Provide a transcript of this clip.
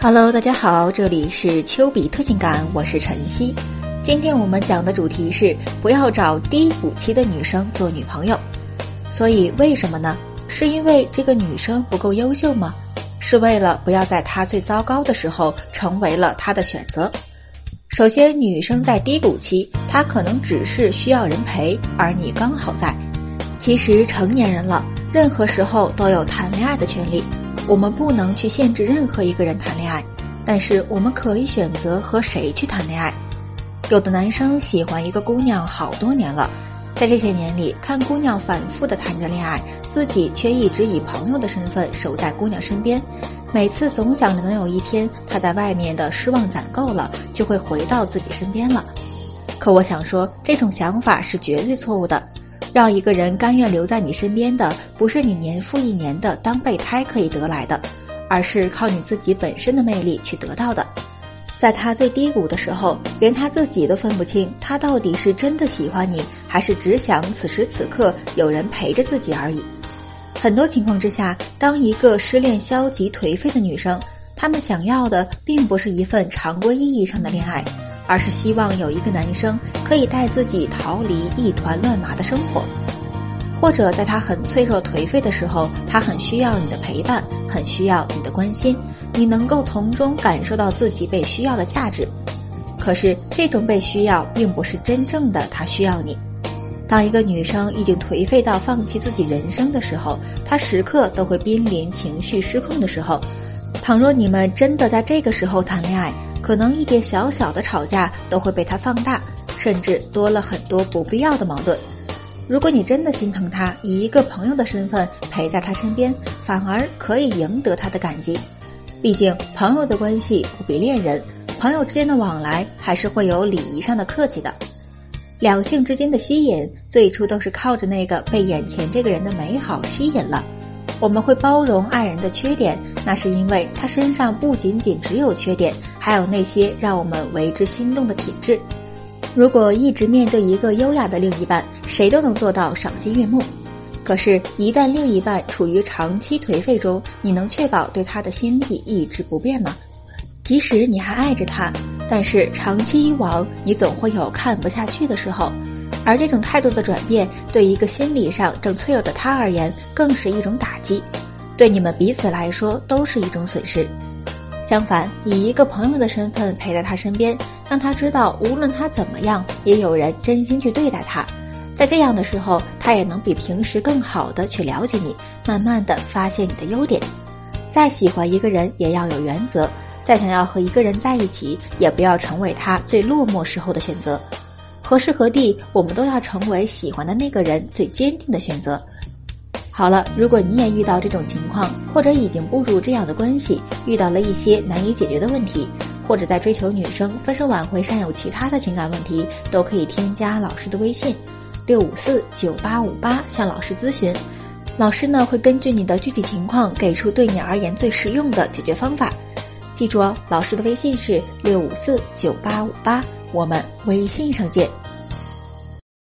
Hello，大家好，这里是丘比特情感，我是晨曦。今天我们讲的主题是不要找低谷期的女生做女朋友。所以为什么呢？是因为这个女生不够优秀吗？是为了不要在她最糟糕的时候成为了她的选择？首先，女生在低谷期，她可能只是需要人陪，而你刚好在。其实成年人了，任何时候都有谈恋爱的权利。我们不能去限制任何一个人谈恋爱，但是我们可以选择和谁去谈恋爱。有的男生喜欢一个姑娘好多年了，在这些年里，看姑娘反复的谈着恋爱，自己却一直以朋友的身份守在姑娘身边，每次总想着能有一天她在外面的失望攒够了，就会回到自己身边了。可我想说，这种想法是绝对错误的。让一个人甘愿留在你身边的，不是你年复一年的当备胎可以得来的，而是靠你自己本身的魅力去得到的。在他最低谷的时候，连他自己都分不清，他到底是真的喜欢你，还是只想此时此刻有人陪着自己而已。很多情况之下，当一个失恋消极颓废的女生，她们想要的并不是一份常规意义上的恋爱。而是希望有一个男生可以带自己逃离一团乱麻的生活，或者在他很脆弱颓废的时候，他很需要你的陪伴，很需要你的关心，你能够从中感受到自己被需要的价值。可是这种被需要，并不是真正的他需要你。当一个女生已经颓废到放弃自己人生的时候，她时刻都会濒临情绪失控的时候。倘若你们真的在这个时候谈恋爱，可能一点小小的吵架都会被他放大，甚至多了很多不必要的矛盾。如果你真的心疼他，以一个朋友的身份陪在他身边，反而可以赢得他的感激。毕竟朋友的关系不比恋人，朋友之间的往来还是会有礼仪上的客气的。两性之间的吸引，最初都是靠着那个被眼前这个人的美好吸引了。我们会包容爱人的缺点，那是因为他身上不仅仅只有缺点，还有那些让我们为之心动的品质。如果一直面对一个优雅的另一半，谁都能做到赏心悦目。可是，一旦另一半处于长期颓废中，你能确保对他的心意一直不变吗？即使你还爱着他，但是长期以往，你总会有看不下去的时候。而这种态度的转变，对一个心理上正脆弱的他而言，更是一种打击；对你们彼此来说，都是一种损失。相反，以一个朋友的身份陪在他身边，让他知道，无论他怎么样，也有人真心去对待他。在这样的时候，他也能比平时更好的去了解你，慢慢的发现你的优点。再喜欢一个人，也要有原则；再想要和一个人在一起，也不要成为他最落寞时候的选择。何时何地，我们都要成为喜欢的那个人最坚定的选择。好了，如果你也遇到这种情况，或者已经步入这样的关系，遇到了一些难以解决的问题，或者在追求女生、分手挽回上有其他的情感问题，都可以添加老师的微信：六五四九八五八向老师咨询。老师呢会根据你的具体情况，给出对你而言最实用的解决方法。记住哦，老师的微信是六五四九八五八。我们微信上见。